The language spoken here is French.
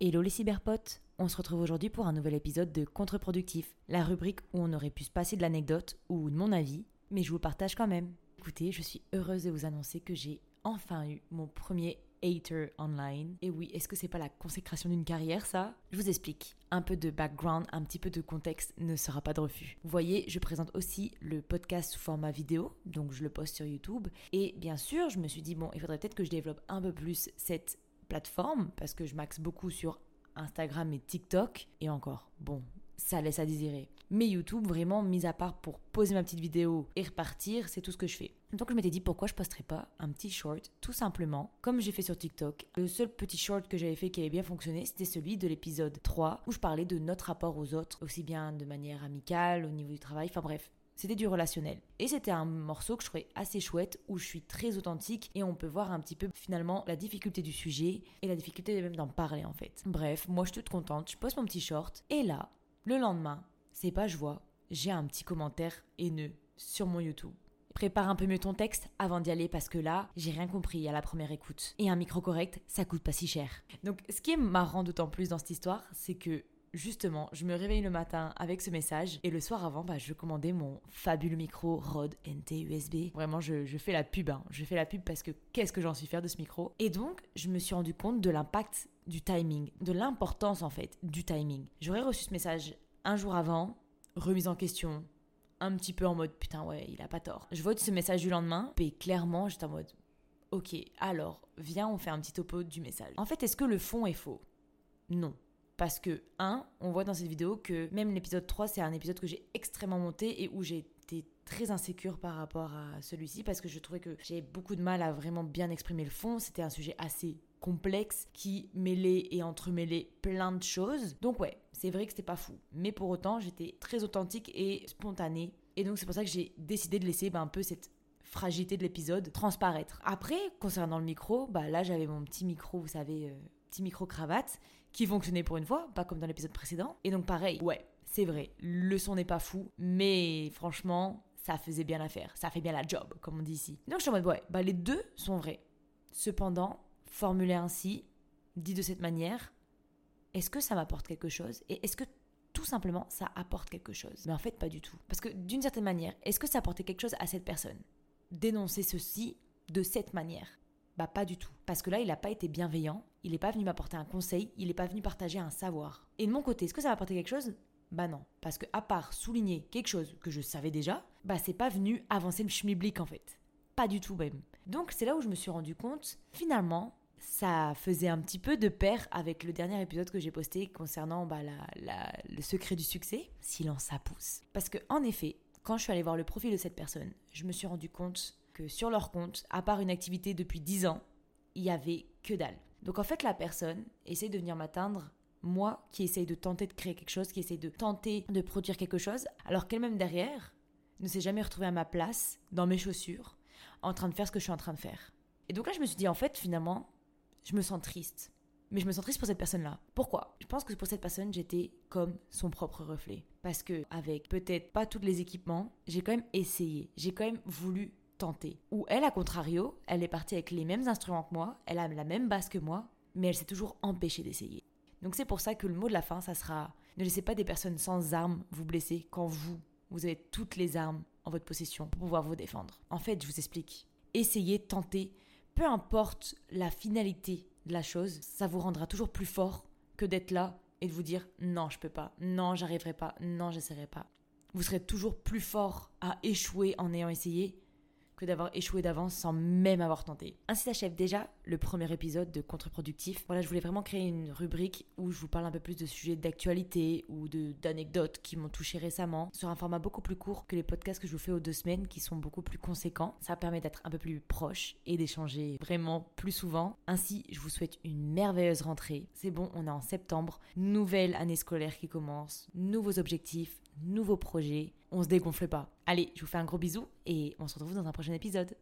Hello les cyberpotes On se retrouve aujourd'hui pour un nouvel épisode de Contre-productif, la rubrique où on aurait pu se passer de l'anecdote ou de mon avis, mais je vous partage quand même. Écoutez, je suis heureuse de vous annoncer que j'ai enfin eu mon premier hater online. Et oui, est-ce que c'est pas la consécration d'une carrière ça? Je vous explique. Un peu de background, un petit peu de contexte ne sera pas de refus. Vous voyez, je présente aussi le podcast sous format vidéo, donc je le poste sur YouTube. Et bien sûr, je me suis dit, bon, il faudrait peut-être que je développe un peu plus cette plateforme parce que je maxe beaucoup sur Instagram et TikTok. Et encore, bon, ça laisse à désirer. Mais YouTube, vraiment, mis à part pour poser ma petite vidéo et repartir, c'est tout ce que je fais. Donc je m'étais dit pourquoi je posterais pas un petit short, tout simplement, comme j'ai fait sur TikTok. Le seul petit short que j'avais fait qui avait bien fonctionné, c'était celui de l'épisode 3, où je parlais de notre rapport aux autres, aussi bien de manière amicale, au niveau du travail, enfin bref, c'était du relationnel. Et c'était un morceau que je trouvais assez chouette, où je suis très authentique et on peut voir un petit peu finalement la difficulté du sujet et la difficulté même d'en parler en fait. Bref, moi je suis toute contente, je poste mon petit short et là, le lendemain, c'est pas je vois, j'ai un petit commentaire haineux sur mon YouTube. Prépare un peu mieux ton texte avant d'y aller parce que là, j'ai rien compris à la première écoute. Et un micro correct, ça coûte pas si cher. Donc ce qui est marrant d'autant plus dans cette histoire, c'est que justement, je me réveille le matin avec ce message et le soir avant, bah, je commandais mon fabuleux micro Rode NT USB. Vraiment, je, fais la pub, hein. je fais la pub parce que qu'est-ce que j'en suis fière de ce micro. Et donc, je me suis rendu compte de l'impact du timing, de l'importance en fait du timing. J'aurais reçu ce message un jour avant, remise en question, un petit peu en mode putain ouais, il a pas tort. Je vote ce message du lendemain, et clairement, j'étais en mode ok, alors viens, on fait un petit topo du message. En fait, est-ce que le fond est faux? Non. Parce que, un, on voit dans cette vidéo que même l'épisode 3, c'est un épisode que j'ai extrêmement monté et où j'ai été très insécure par rapport à celui-ci parce que je trouvais que j'ai beaucoup de mal à vraiment bien exprimer le fond. C'était un sujet assez complexe qui mêlait et entremêlait plein de choses. Donc ouais, c'est vrai que c'était pas fou. Mais pour autant, j'étais très authentique et spontanée. Et donc c'est pour ça que j'ai décidé de laisser ben, un peu cette fragilité de l'épisode transparaître. Après, concernant le micro, bah là j'avais mon petit micro, vous savez, euh, petit micro cravate qui fonctionnait pour une fois, pas comme dans l'épisode précédent. Et donc pareil, ouais, c'est vrai, le son n'est pas fou, mais franchement, ça faisait bien l'affaire, ça fait bien la job, comme on dit ici. Donc je suis en mode, ouais, bah les deux sont vrais. Cependant, formulé ainsi, dit de cette manière, est-ce que ça m'apporte quelque chose? Et est-ce que tout simplement ça apporte quelque chose? Mais en fait, pas du tout. Parce que d'une certaine manière, est-ce que ça apportait quelque chose à cette personne? Dénoncer ceci de cette manière bah pas du tout. Parce que là, il n'a pas été bienveillant, il n'est pas venu m'apporter un conseil, il n'est pas venu partager un savoir. Et de mon côté, est-ce que ça va apporter quelque chose? Bah non. Parce que à part souligner quelque chose que je savais déjà, bah c'est pas venu avancer le schmilblick en fait. Pas du tout même. Donc c'est là où je me suis rendu compte, finalement, ça faisait un petit peu de pair avec le dernier épisode que j'ai posté concernant bah, la, le secret du succès. Silence, ça pousse. Parce que en effet, quand je suis allée voir le profil de cette personne, je me suis rendu compte sur leur compte, à part une activité depuis 10 ans, il y avait que dalle. Donc en fait, la personne essaye de venir m'atteindre, moi qui essaye de tenter de créer quelque chose, qui essaye de tenter de produire quelque chose, alors qu'elle-même derrière ne s'est jamais retrouvée à ma place, dans mes chaussures, en train de faire ce que je suis en train de faire. Et donc là, je me suis dit, en fait, finalement, je me sens triste. Mais je me sens triste pour cette personne-là. Pourquoi? Je pense que pour cette personne, j'étais comme son propre reflet. Parce que, avec peut-être pas tous les équipements, j'ai quand même essayé. J'ai quand même voulu tenter. Ou elle, à contrario, elle est partie avec les mêmes instruments que moi, elle a la même base que moi, mais elle s'est toujours empêchée d'essayer. Donc c'est pour ça que le mot de la fin, ça sera ne laissez pas des personnes sans armes vous blesser quand vous, vous avez toutes les armes en votre possession pour pouvoir vous défendre. En fait, je vous explique. Essayez, tentez, peu importe la finalité de la chose, ça vous rendra toujours plus fort que d'être là et de vous dire non, je peux pas, non, j'arriverai pas, non, j'essaierai pas. Vous serez toujours plus fort à échouer en ayant essayé que d'avoir échoué d'avance sans même avoir tenté. Ainsi s'achève déjà le premier épisode de Contre-productif. Voilà, je voulais vraiment créer une rubrique où je vous parle un peu plus de sujets d'actualité ou d'anecdotes qui m'ont touché récemment sur un format beaucoup plus court que les podcasts que je vous fais aux deux semaines qui sont beaucoup plus conséquents. Ça permet d'être un peu plus proche et d'échanger vraiment plus souvent. Ainsi, je vous souhaite une merveilleuse rentrée. C'est bon, on est en septembre, nouvelle année scolaire qui commence, nouveaux objectifs, nouveaux projets. On se dégonfle pas. Allez, je vous fais un gros bisou et on se retrouve dans un prochain épisode.